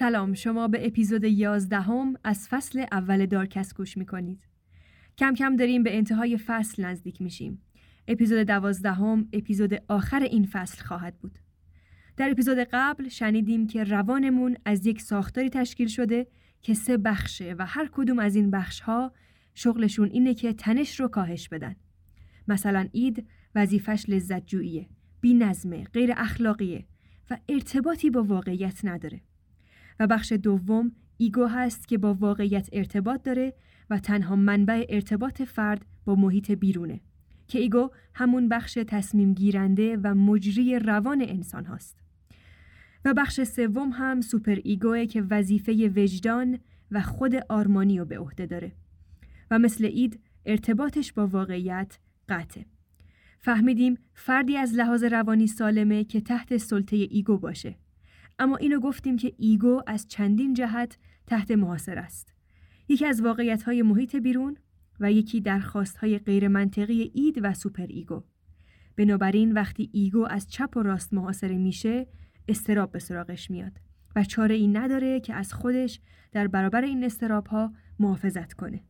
سلام شما به اپیزود 11 هم از فصل اول دارکست گوش می‌کنید. کم کم داریم به انتهای فصل نزدیک میشیم. اپیزود دوازدهم اپیزود آخر این فصل خواهد بود. در اپیزود قبل شنیدیم که روانمون از یک ساختاری تشکیل شده که سه بخشه و هر کدوم از این بخشها شغلشون اینه که تنش رو کاهش بدن. مثلا اید وظیفش لذت جوییه، بی نظمه، غیر اخلاقیه و ارتباطی با واقعیت نداره. و بخش دوم ego هست که با واقعیت ارتباط داره و تنها منبع ارتباط فرد با محیط بیرونه که ego همون بخش تصمیم گیرنده و مجری روان انسان هاست. و بخش سوم هم superego ه که وظیفه وجدان و خود آرمانی رو به عهده داره و مثل id ارتباطش با واقعیت قطعه. فهمیدیم فردی از لحاظ روانی سالمه که تحت سلطه ego باشه اما اینو گفتیم که ego از چندین جهت تحت محاصره است. یکی از واقعیت های محیط بیرون و یکی درخواست های غیر منطقی id و superego. بنابراین وقتی ego از چپ و راست محاصره میشه اضطراب به سراغش میاد و چاره ای نداره که از خودش در برابر این استراب ها محافظت کنه.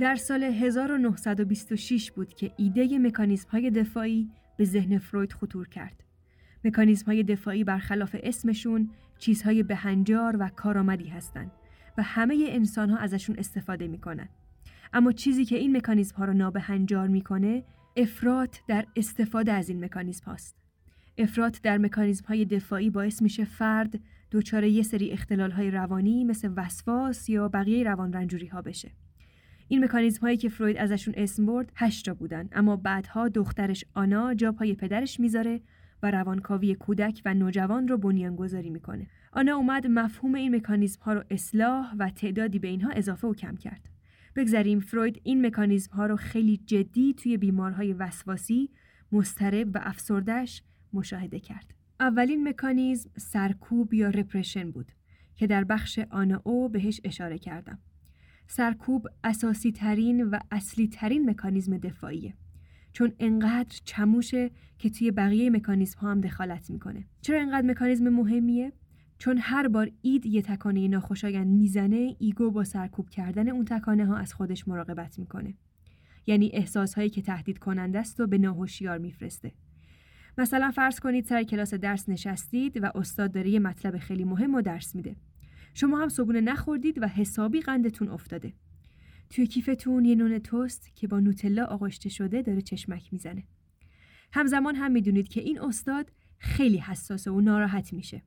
در سال 1926 بود که ایده مکانیزم های دفاعی به ذهن فروید خطور کرد. مکانیزم های دفاعی برخلاف اسمشون چیزهای بهنجار و کارآمدی هستند و همه انسان ها ازشون استفاده می‌کنن. اما چیزی که این مکانیزم ها رو نابهنجار می‌کنه افراط در استفاده از این مکانیزم هاست. افراط در مکانیزم های دفاعی باعث میشه فرد دچار یه سری اختلال های روانی مثل وسواس یا بقیه روان رنجوری ها بشه. این مکانیزم هایی که فروید ازشون اسم برد هشتا بودن اما بعدها دخترش آنا جا پای پدرش می‌ذاره و روانکاوی کودک و نوجوان رو بنیانگذاری می‌کنه. آنا اومد مفهوم این مکانیزم ها رو اصلاح و تعدادی به اینها اضافه و کم کرد. بگذریم فروید این مکانیزم ها رو خیلی جدی توی بیمارهای وسواسی، مسترب و افسردش مشاهده کرد. اولین مکانیزم سرکوب یا رپرشن بود که در بخش آنا او بهش اشاره کردم. سرکوب اساسی ترین و اصلی ترین مکانیزم دفاعیه. چون انقدر چموشه که توی بقیه مکانیزم ها هم دخالت می‌کنه. چرا انقدر مکانیزم مهمیه؟ چون هر بار اید یه تکانه ناخوشایند می‌زنه ایگو با سرکوب کردن اون تکانه ها از خودش مراقبت می‌کنه. یعنی احساس هایی که تهدید کننده است و به ناهوشیار میفرسته. مثلا فرض کنید سر کلاس درس نشستید و استاد داره یه مطلب خیلی مهم و درس میده. شما هم صبونه نخوردید و حسابی قندتون افتاده. توی کیفتون یه نون توست که با نوتلا آغشته شده داره چشمک می‌زنه. همزمان هم می‌دونید که این استاد خیلی حساسه و ناراحت میشه.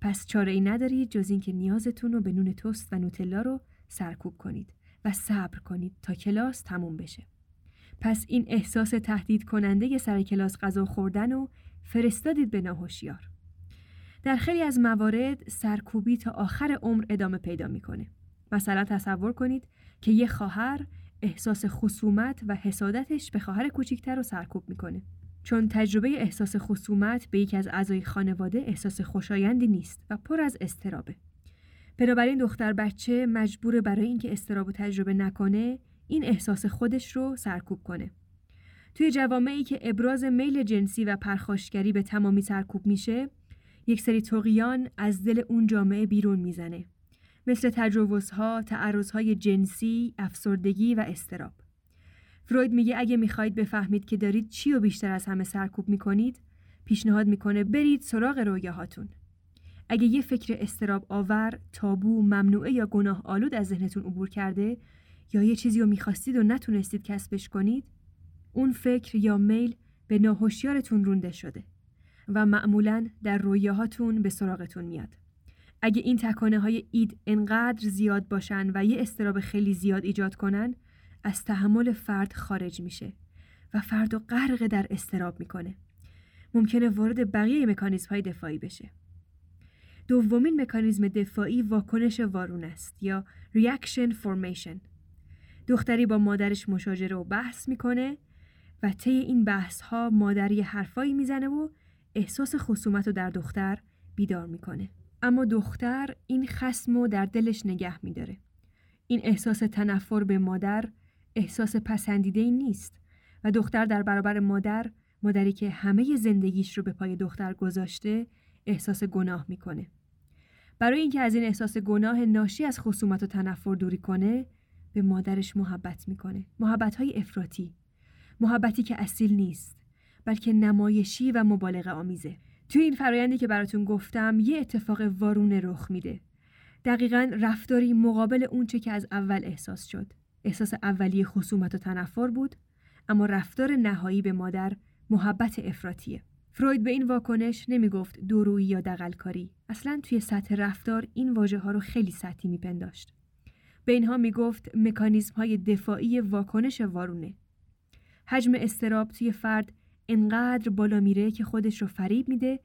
پس چاره ای ندارید جز اینکه نیازتون رو به نون توست و نوتلا رو سرکوب کنید و صبر کنید تا کلاس تموم بشه. پس این احساس تهدید کننده سر کلاس غذا خوردن و فرستادید به ناهوشیار. در خیلی از موارد سرکوبی تا آخر عمر ادامه پیدا می‌کنه. مثلا تصور کنید که یه خواهر احساس خصومت و حسادتش به خواهر کوچیکتر رو سرکوب می‌کنه. چون تجربه احساس خصومت به یکی از اعضای خانواده احساس خوشایندی نیست و پر از استرابه. بنابراین دختر بچه مجبور برای اینکه استراب و تجربه نکنه این احساس خودش رو سرکوب کنه. توی جوامعی که ابراز میل جنسی و پرخاشگری به تمامی سرکوب میشه یک سری توقیان از دل اون جامعه بیرون می‌زنه مثل تجاوزها، تعرضهای جنسی، افسردگی و استراب. فروید میگه اگه می‌خواهید بفهمید که دارید چی و بیشتر از همه سرکوب می‌کنید، پیشنهاد می‌کنه برید سراغ رویاهاتون. اگه یه فکر استراب آور، تابو، ممنوعه یا گناه آلود از ذهنتون عبور کرده یا یه چیزی رو می‌خواستید و نتونستید کسبش کنید، اون فکر یا میل به ناهوشیارتون رونده شده. و معمولا در رویاهاتون به سراغتون میاد. اگه این تکانه های اید انقدر زیاد باشن و یه استراب خیلی زیاد ایجاد کنن از تحمل فرد خارج میشه و فرد و غرق در استراب می‌کنه. ممکنه وارد بقیه مکانیزم های دفاعی بشه. دومین مکانیزم دفاعی واکنش وارون است یا reaction formation. دختری با مادرش مشاجره و بحث می‌کنه و طی این بحث ها مادری حرفایی می‌زنه و احساس خصومت رو در دختر بیدار می‌کنه. اما دختر این خسم رو در دلش نگه میداره. این احساس تنفر به مادر احساس پسندیده ای نیست و دختر در برابر مادر مادری که همه زندگیش رو به پای دختر گذاشته احساس گناه می‌کنه. برای اینکه از این احساس گناه ناشی از خصومت و تنفر دوری کنه به مادرش محبت می‌کنه. محبت های افراطی. محبتی که اصیل نیست بلکه نمایشی و مبالغه آمیزه. توی این فرایندی که براتون گفتم یه اتفاق وارونه رخ میده. دقیقا رفتاری مقابل اونچه که از اول احساس شد. احساس اولیه خصومت و تنفر بود اما رفتار نهایی به مادر محبت افراتیه. فروید به این واکنش نمی‌گفت دورویی یا دقلکاری. اصلا توی سطح رفتار این واژه ها رو خیلی سطحی میپنداشت. به اینها می‌گفت مکانیزم های دفاعی واکنش وارونه. حجم استراب توی فرد انقدر بالا میره که خودش رو فریب میده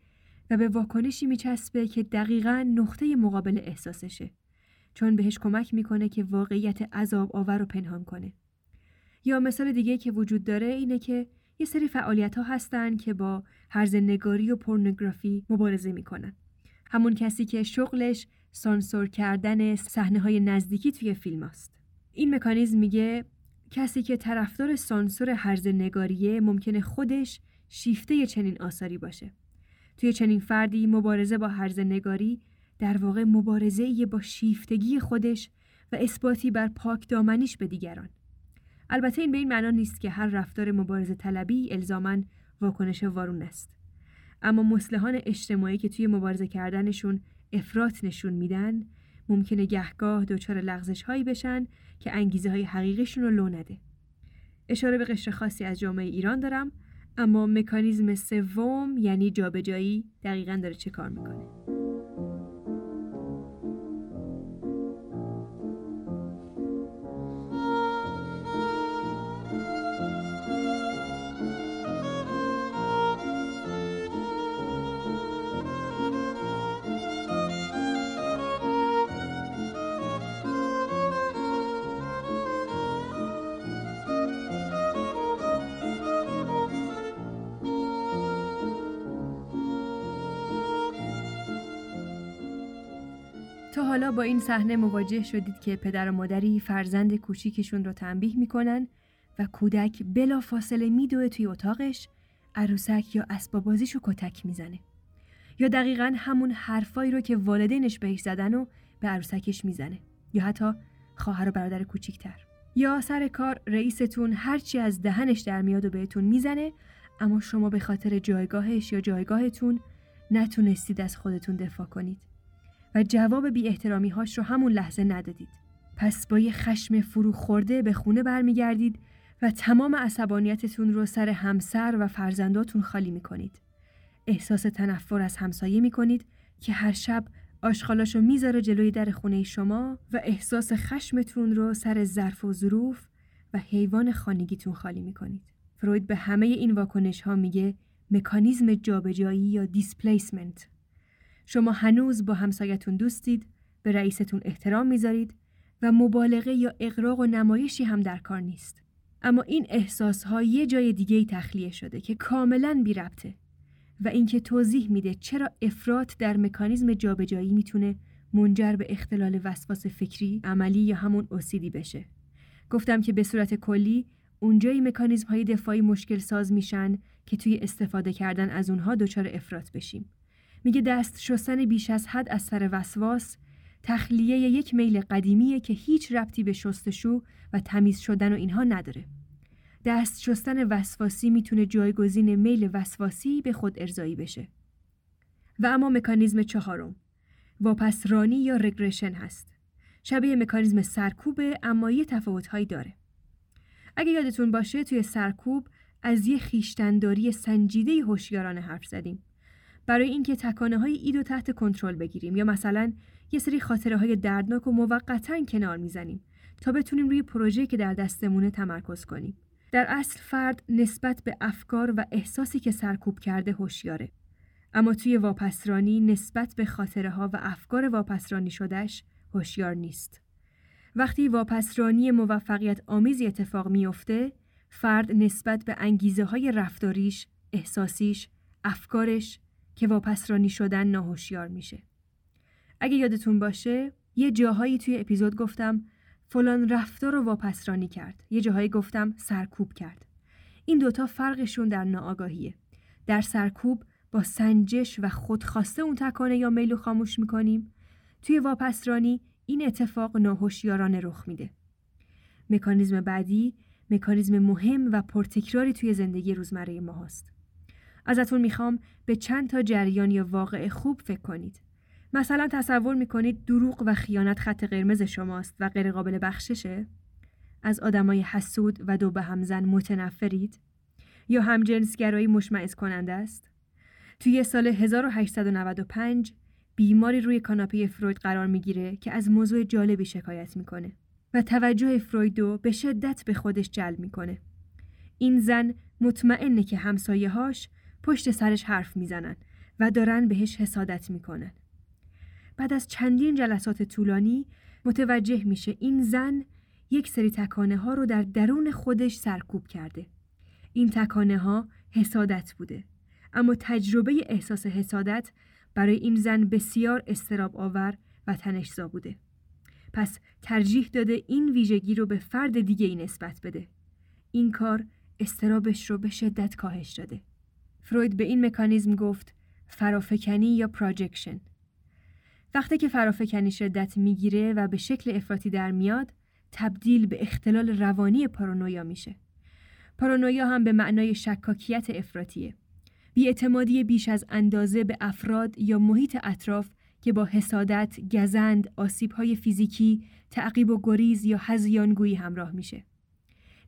و به واکنشی میچسبه که دقیقا نقطه مقابل احساسشه. چون بهش کمک می‌کنه که واقعیت عذاب آور رو پنهان کنه. یا مثال دیگه که وجود داره اینه که یه سری فعالیت ها هستن که با هرز نگاری و پورنوگرافی مبارزه می‌کنن. همون کسی که شغلش سانسور کردن صحنه های نزدیکی توی فیلم است. این مکانیزم میگه کسی که طرفدار سانسور هرز نگاریه ممکنه خودش شیفته چنین آثاری باشه. توی چنین فردی مبارزه با هرز نگاری در واقع مبارزه با شیفتگی خودش و اثباتی بر پاک دامنیش به دیگران. البته این به این معنا نیست که هر رفتار مبارزه طلبی الزاما واکنش وارون است. اما مسلحان اجتماعی که توی مبارزه کردنشون افراط نشون میدن ممکنه گهگاه دچار لغزش هایی بشن که انگیزه های حقیقیشون رو لو نده. اشاره به قشر خاصی از جامعه ایران دارم اما مکانیزم سوم یعنی جابجایی دقیقا داره چه کار می‌کنه. با این صحنه مواجه شدید که پدر و مادری فرزند کوچیکشون رو تنبیه می‌کنن و کودک بلا فاصله میدوه توی اتاقش عروسک یا اسباب بازیشو کتک می‌زنه. یا دقیقا همون حرفایی رو که والدینش بهش زدن و به عروسکش می‌زنه. یا حتی خواهر و برادر کوچیکتر. یا سر کار رئیستون هرچی از دهنش در میاد و بهتون می‌زنه اما شما به خاطر جایگاهش یا جایگاهتون نتونستید از خودتون دفاع کنید. و جواب بی احترامی هاش رو همون لحظه ندادید. پس با یه خشم فرو خورده به خونه برمیگردید و تمام عصبانیتتون رو سر همسر و فرزنداتون خالی می‌کنید. احساس تنفر از همسایه می‌کنید که هر شب آشغالاشو می‌ذاره جلوی در خونه شما و احساس خشمتون رو سر ظرف و ظروف و حیوان خانگیتون خالی می‌کنید. فروید به همه این واکنش ها میگه مکانیزم جابجایی یا دیسپلیسمنت شما هنوز با همسایتون دوستید، به رئیستون احترام می‌ذارید و مبالغه یا اقراق و نمایشی هم در کار نیست. اما این احساس ها یه جای دیگه تخلیه شده که کاملا بی ربطه و اینکه توضیح میده چرا افراط در مکانیزم جابجایی می‌تونه منجر به اختلال وسواس فکری، عملی یا همون اوسیدی بشه. گفتم که به صورت کلی اونجایی مکانیزم های دفاعی مشکل ساز میشن که توی استفاده کردن از اونها دچار افراط بشیم. میگه دست شستن بیش از حد از سر وسواس تخلیه یک میل قدیمیه که هیچ ربطی به شستشو و تمیز شدن و اینها نداره. دست شستن وسواسی می‌تونه جایگزین میل وسواسی به خود ارزایی بشه. و اما مکانیزم چهارم واپسرانی یا رگرشن هست. شبیه مکانیزم سرکوبه اما یه تفاوتهایی داره. اگه یادتون باشه توی سرکوب از یه خیشتنداری سنجیده هوشیارانه حرف زدیم. برای اینکه تکانه های ایدو تحت کنترل بگیریم یا مثلا یه سری خاطره های دردناک و موقتا کنار می‌زنیم تا بتونیم روی پروژه که در دستمونه تمرکز کنیم. در اصل فرد نسبت به افکار و احساسی که سرکوب کرده هوشیاره. اما توی واپسرانی نسبت به خاطره ها و افکار واپسرانی شدهش هوشیار نیست. وقتی واپسرانی موفقیت آمیزی اتفاق میافته، فرد نسبت به انگیزه های رفتاریش، احساسیش، افکارش که واپسرانی شدن ناهوشیار میشه. اگه یادتون باشه، یه جاهایی توی اپیزود گفتم فلان رفتار رو واپسرانی کرد. یه جاهایی گفتم سرکوب کرد. این دوتا فرقشون در ناآگاهیه. در سرکوب با سنجش و خودخواسته اون تکانه یا میلو خاموش می‌کنیم. توی واپسرانی این اتفاق ناهوشیارانه رخ میده. مکانیزم بعدی مکانیزم مهم و پرتکراری توی زندگی روزمره ما هست. ازتون می‌خوام به چند تا جریان یا واقع خوب فکر کنید. مثلا تصور می‌کنید دروغ و خیانت خط قرمز شماست و غیر قابل بخششه؟ از آدمای حسود و دو به همزن متنفرید؟ یا همجنسگرایی مشمعز کننده است؟ توی سال 1895 بیماری روی کاناپه فروید قرار می‌گیره که از موضوع جالبی شکایت می‌کنه و توجه فرویدو به شدت به خودش جلب می‌کنه. این زن مطمئنه که همسایه هاش پشت سرش حرف می‌زنن و دارن بهش حسادت می‌کنن. بعد از چندین جلسات طولانی متوجه میشه این زن یک سری تکانه ها رو در درون خودش سرکوب کرده. این تکانه ها حسادت بوده. اما تجربه احساس حسادت برای این زن بسیار استراب آور و تنشزا بوده. پس ترجیح داده این ویژگی رو به فرد دیگه ای نسبت بده. این کار استرابش رو به شدت کاهش داده. فروید به این مکانیزم گفت فرافکنی یا پراجکشن. وقتی که فرافکنی شدت می‌گیره و به شکل افراطی در میاد، تبدیل به اختلال روانی پارانویا میشه. پارانویا هم به معنای شکاکیت افراطیه. بیاعتمادی بیش از اندازه به افراد یا محیط اطراف که با حسادت، گزند، آسیبهای فیزیکی، تعقیب و گریز یا هزیانگویی همراه میشه.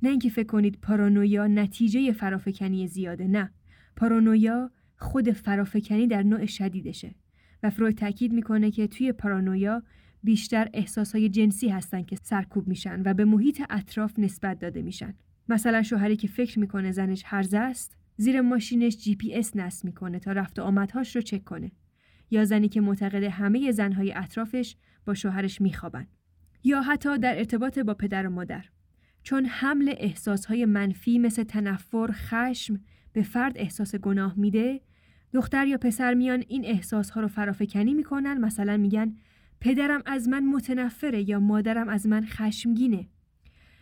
نه اینکه فکر کنید پارانویا نتیجه فرافکنی زیاده نه. پارانویا خود فرافکنی در نوع شدیدشه و فروید تاکید می‌کنه که توی پارانویا بیشتر احساسهای جنسی هستن که سرکوب میشن و به محیط اطراف نسبت داده میشن. مثلا شوهری که فکر می‌کنه زنش هرزه است زیر ماشینش جی پی اس نصب می‌کنه تا رفت و آمدهاش رو چک کنه. یا زنی که معتقد همه زنهای اطرافش با شوهرش میخوابن. یا حتی در ارتباط با پدر و مادر. چون حمل احساسهای منفی مثل تنفر، خشم به فرد احساس گناه میده دختر یا پسر میان این احساسها رو فرافکنی می‌کنن مثلا میگن پدرم از من متنفره یا مادرم از من خشمگینه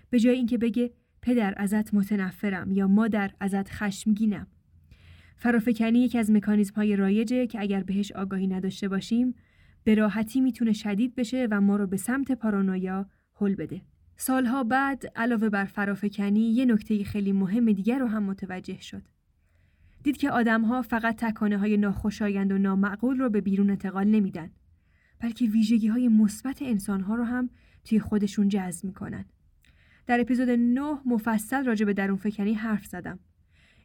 به جای اینکه بگه پدر ازت متنفرم یا مادر ازت خشمگینم فرافکنی یکی از مکانیزم های رایجه که اگر بهش آگاهی نداشته باشیم به راحتی می‌تونه شدید بشه و ما رو به سمت پارانویا هل بده. سالها بعد علاوه بر فرافکنی یه نکته خیلی مهم دیگر رو هم متوجه شد. دید که آدمها فقط تکانه های ناخوشایند و نامعقول رو به بیرون انتقال نمیدن بلکه ویژگی های مثبت انسان ها رو هم توی خودشون جذب می‌کنن. در اپیزود 9 مفصل راجع به درون فکنی حرف زدم.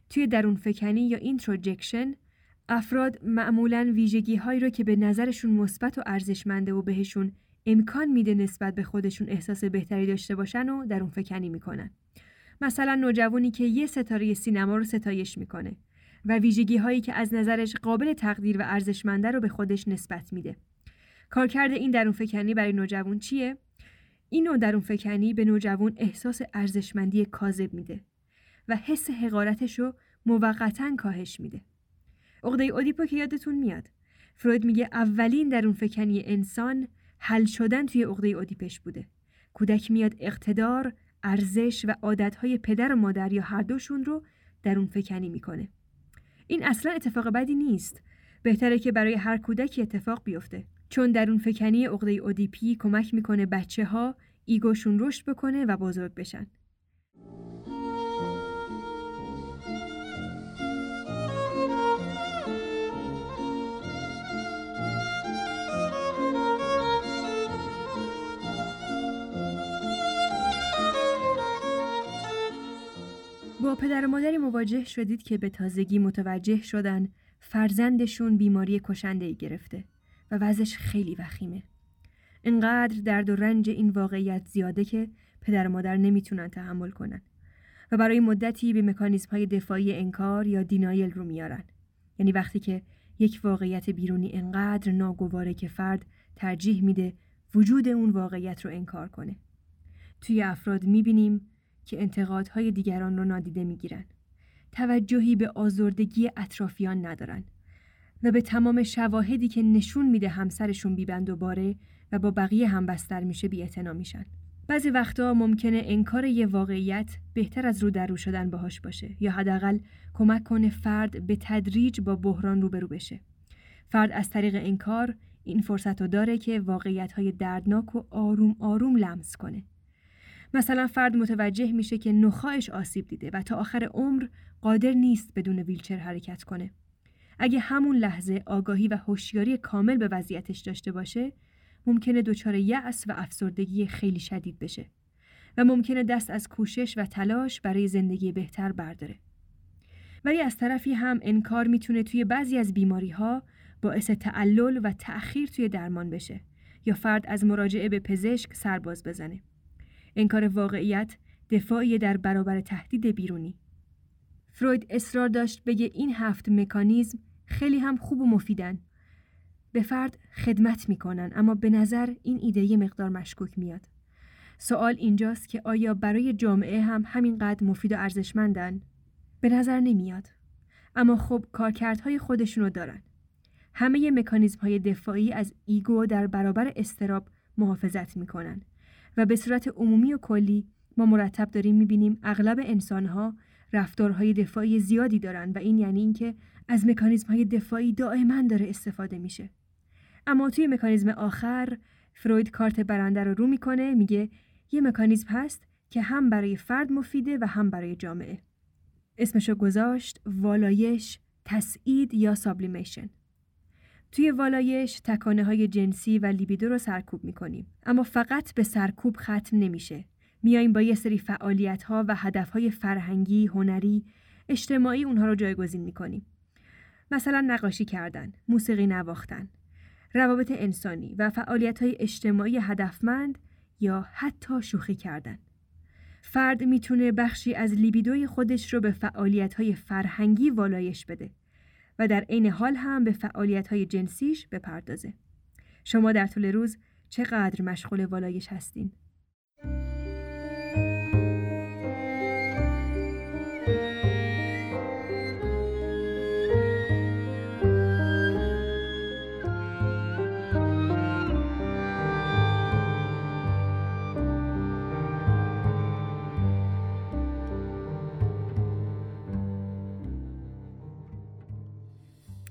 توی درون فکنی یا introjection افراد معمولا ویژگی هایی رو که به نظرشون مثبت و ارزشمنده و بهشون امکان میده نسبت به خودشون احساس بهتری داشته باشن رو درون فکنی می‌کنن. مثلا نوجوانی که یه ستاره سینما رو ستایش می‌کنه و ویژگی هایی که از نظرش قابل تقدیر و ارزشمنده رو به خودش نسبت میده. کارکرد این درون فکنی برای نوجوان چیه؟ این نوع درون فکنی به نوجوان احساس ارزشمندی کاذب میده و حس حقارتش رو موقتا کاهش میده. عقده اودیپو که یادتون میاد. فروید میگه اولین درون فکنی انسان حل شدن توی عقده اودیپش بوده. کودک میاد اقتدار، ارزش و عادتهای پدر و مادر یا هر دوشون رو درون فکنی می‌کنه. این اصلا اتفاق بدی نیست. بهتره که برای هر کودکی اتفاق بیفته. چون درون فکنی عقده اودیپی کمک می‌کنه بچه ها ایگوشون رشد بکنه و بزرگ بشن. پدر و مادری مواجه شدید که به تازگی متوجه شدن فرزندشون بیماری کشنده گرفته و وضعش خیلی وخیمه. انقدر درد و رنج این واقعیت زیاده که پدر و مادر نمی‌تونن تحمل کنن و برای مدتی به مکانیزم های دفاعی انکار یا دینایل رو میارن. یعنی وقتی که یک واقعیت بیرونی انقدر ناگواره که فرد ترجیح میده وجود اون واقعیت رو انکار کنه. توی افراد می‌بینیم که انتقادهای دیگران رو نادیده می‌گیرن. توجهی به آزردگی اطرافیان ندارن و به تمام شواهدی که نشون میده همسرشون بیبند و باره و با بقیه هم بستر میشه بی میشن. بعضی وقتا ممکنه انکار یه واقعیت بهتر از رو در رو شدن باهاش باشه یا حداقل کمک کنه فرد به تدریج با بحران روبرو بشه. فرد از طریق انکار این فرصت رو داره که واقعیت های دردناک و آروم آروم لمس کنه. مثلا فرد متوجه میشه که نخواهش آسیب دیده و تا آخر عمر قادر نیست بدون ویلچر حرکت کنه. اگه همون لحظه آگاهی و هوشیاری کامل به وضعیتش داشته باشه، ممکنه دچار یأس و افسردگی خیلی شدید بشه و ممکنه دست از کوشش و تلاش برای زندگی بهتر برداره. ولی از طرفی هم انکار می‌تونه توی بعضی از بیماری ها باعث تعلل و تأخیر توی درمان بشه یا فرد از مراجعه به پزشک سرباز بزنه. انکار واقعیت دفاعی در برابر تهدید بیرونی. فروید اصرار داشت بگه این هفت مکانیزم خیلی هم خوب و مفیدن. به فرد خدمت می‌کنن اما به نظر این ایده یه مقدار مشکوک میاد. سوال اینجاست که آیا برای جامعه هم همینقدر مفید و ارزشمندن؟ به نظر نمیاد. اما خب کارکردهای خودشونو دارن. همه مکانیزم های دفاعی از ایگو در برابر استراب محافظت می‌کنن و به صورت عمومی و کلی ما مرتب داریم می‌بینیم اغلب انسانها رفتارهای دفاعی زیادی دارن و این یعنی اینکه از مکانیزم های دفاعی دائما داره استفاده میشه. اما توی مکانیزم آخر فروید کارت برنده رو رو می‌کنه میگه یه مکانیزم هست که هم برای فرد مفیده و هم برای جامعه. اسمشو گذاشت والایش، تسعید یا سابلیمیشن. توی والایش تکانه های جنسی و لیبیدو رو سرکوب می‌کنیم. اما فقط به سرکوب ختم نمیشه. میایم با یه سری فعالیت ها و هدف های فرهنگی، هنری، اجتماعی اونها رو جایگزین می‌کنیم. مثلا نقاشی کردن، موسیقی نواختن، روابط انسانی و فعالیت های اجتماعی هدفمند یا حتی شوخی کردن. فرد می‌تونه بخشی از لیبیدوی خودش رو به فعالیت های فرهنگی والایش بده. و در عین حال هم به فعالیت های جنسیش بپردازه. شما در طول روز چقدر مشغول والایش هستین؟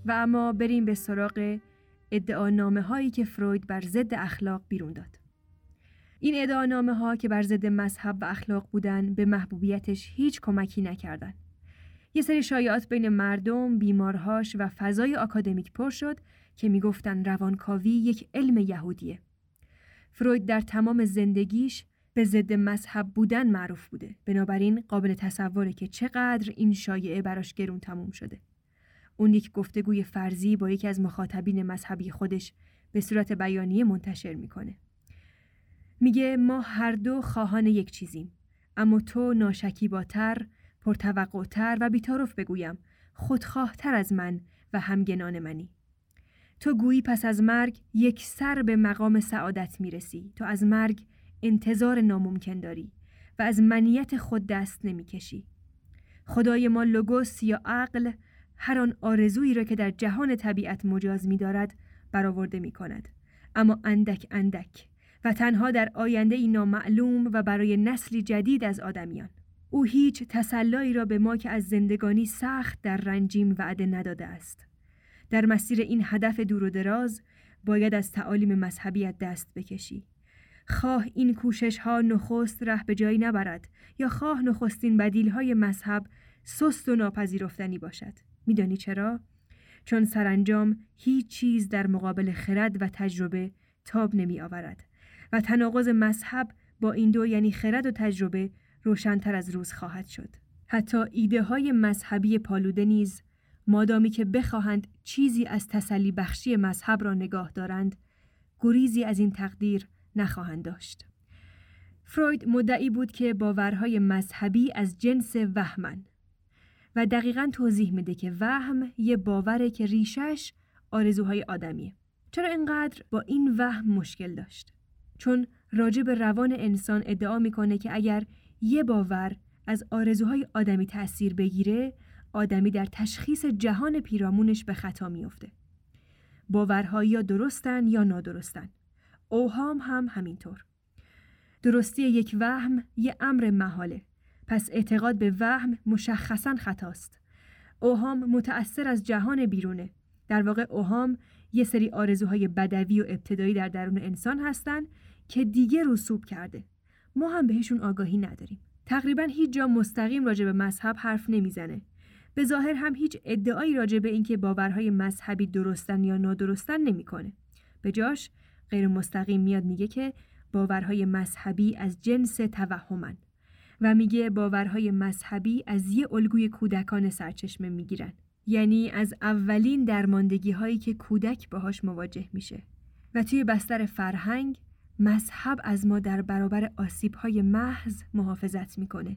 و اما بریم به سراغ ادعانامه هایی که فروید بر ضد اخلاق بیرون داد. این ادعانامه ها که بر ضد مذهب و اخلاق بودن به محبوبیتش هیچ کمکی نکردند. یه سری شایعات بین مردم، بیمارهاش و فضای آکادمیک پر شد که می‌گفتن روانکاوی یک علم یهودیه. فروید در تمام زندگیش به ضد مذهب بودن معروف بوده. بنابراین قابل تصوره که چقدر این شایعه براش گرون تموم شده. اون یک گفتگوی فرضی با یکی از مخاطبین مذهبی خودش به صورت بیانیه منتشر می‌کنه. میگه ما هر دو خواهان یک چیزیم اما تو ناشکیباتر، پرتوقعتر و بیتارف بگویم خودخواهتر از من و همگنان منی. تو گویی پس از مرگ یک سر به مقام سعادت می‌رسی تو از مرگ انتظار ناممکن داری و از منیت خود دست نمی‌کشی. خدای ما لوگوس یا عقل هر آن آرزویی را که در جهان طبیعت مجاز می دارد برآورده می کند. اما اندک اندک و تنها در آینده ای نامعلوم و برای نسلی جدید از آدمیان. او هیچ تسلایی را به ما که از زندگانی سخت در رنجیم وعده نداده است. در مسیر این هدف دور و دراز باید از تعالیم مذهبیت دست بکشی. خواه این کوشش ها نخست ره به جایی نبرد یا خواه نخستین بدیل های مذهب سست و ناپذیرفتنی باشد. میدانی چرا؟ چون سرانجام هیچ چیز در مقابل خرد و تجربه تاب نمی آورد و تناقض مذهب با این دو یعنی خرد و تجربه روشنتر از روز خواهد شد. حتی ایده های مذهبی پالوده نیز مادامی که بخواهند چیزی از تسلی بخشی مذهب را نگاه دارند گریزی از این تقدیر نخواهند داشت فروید مدعی بود که باورهای مذهبی از جنس وهمن و دقیقا توضیح میده که وهم یه باوره که ریشش آرزوهای آدمیه. چرا اینقدر با این وهم مشکل داشت؟ چون راجع به روان انسان ادعا می‌کنه که اگر یه باور از آرزوهای آدمی تأثیر بگیره آدمی در تشخیص جهان پیرامونش به خطا میافته. باورها یا درستن یا نادرستن. اوهام هم همینطور. درستی یک وهم یه امر محاله. پس اعتقاد به وهم مشخصا خطاست. اوهام متأثر از جهان بیرونه. در واقع اوهام یه سری آرزوهای بدوی و ابتدایی در درون انسان هستن که دیگه رسوب کرده. ما هم بهشون آگاهی نداریم. تقریبا هیچ جا مستقیم راجع به مذهب حرف نمی‌زنه. به ظاهر هم هیچ ادعایی راجع به اینکه باورهای مذهبی درستن یا نادرستن نمی‌کنه. به جاش غیر مستقیم میاد میگه که باورهای مذهبی از جنس توهمن و میگه باورهای مذهبی از یه الگوی کودکان سرچشمه می‌گیرن. یعنی از اولین درماندگی هایی که کودک باهاش مواجه میشه. و توی بستر فرهنگ مذهب از ما در برابر آسیب های محض محافظت می‌کنه.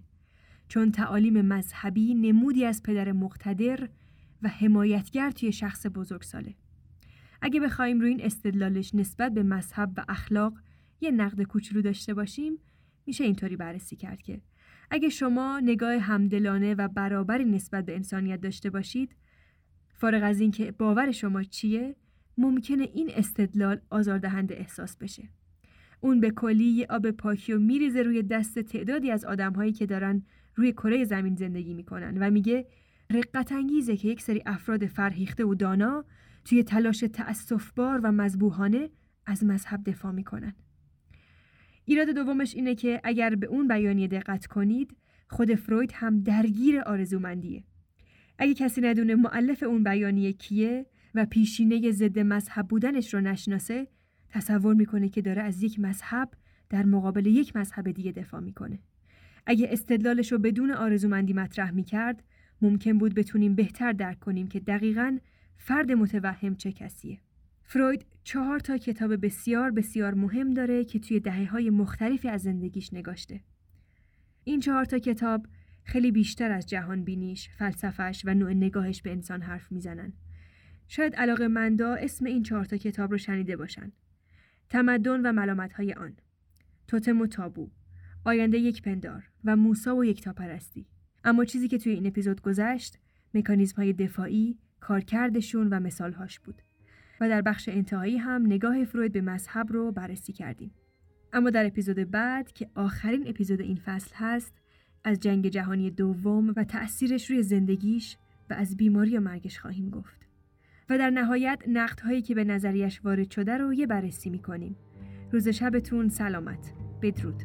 چون تعالیم مذهبی نمودی از پدر مقتدر و حمایتگر توی شخص بزرگساله. اگه بخوایم روی این استدلالش نسبت به مذهب و اخلاق یه نقد کوچولو داشته باشیم میشه اینطوری بررسی کرد که اگه شما نگاه همدلانه و برابری نسبت به انسانیت داشته باشید فارغ از اینکه باور شما چیه ممکنه این استدلال آزاردهنده احساس بشه اون به کلی یه آب پاکی و میریزه روی دست تعدادی از آدمهایی که دارن روی کره زمین زندگی می‌کنن و میگه رقت انگیزه که یک سری افراد فرهیخته و دانا توی تلاش تأسفبار و مذبوحانه از مذهب دفاع می‌کنن. ایراد دومش اینه که اگر به اون بیانیه دقت کنید خود فروید هم درگیر آرزومندیه. اگه کسی ندونه معلف اون بیانیه کیه و پیشینه ضد مذهب بودنش رو نشناسه تصور می‌کنه که داره از یک مذهب در مقابل یک مذهب دیگه دفاع می‌کنه. اگه استدلالش رو بدون آرزومندی مطرح می‌کرد ممکن بود بتونیم بهتر درک کنیم که دقیقا فرد متوهم چه کسیه. فروید چهار تا کتاب بسیار بسیار مهم داره که توی دهه های مختلفی از زندگیش نگاشته. این چهار تا کتاب خیلی بیشتر از جهان بینیش، فلسفش و نوع نگاهش به انسان حرف می‌زنن. شاید علاقه مندا اسم این چهار تا کتاب رو شنیده باشن. تمدن و ملامت های آن. توتم و تابو. آینده یک پندار و موسا و یک پرستی. اما چیزی که توی این اپیزود گذشت مکانیزم های دفاعی، کارکردشون و مثالهاش بود. و در بخش انتهایی هم نگاه فروید به مذهب رو بررسی کردیم. اما در اپیزود بعد که آخرین اپیزود این فصل هست از جنگ جهانی دوم و تأثیرش روی زندگیش و از بیماری و مرگش خواهیم گفت. و در نهایت نقدهایی که به نظریش وارد شده رو یه بررسی می‌کنیم. روز شبتون سلامت. بدرود.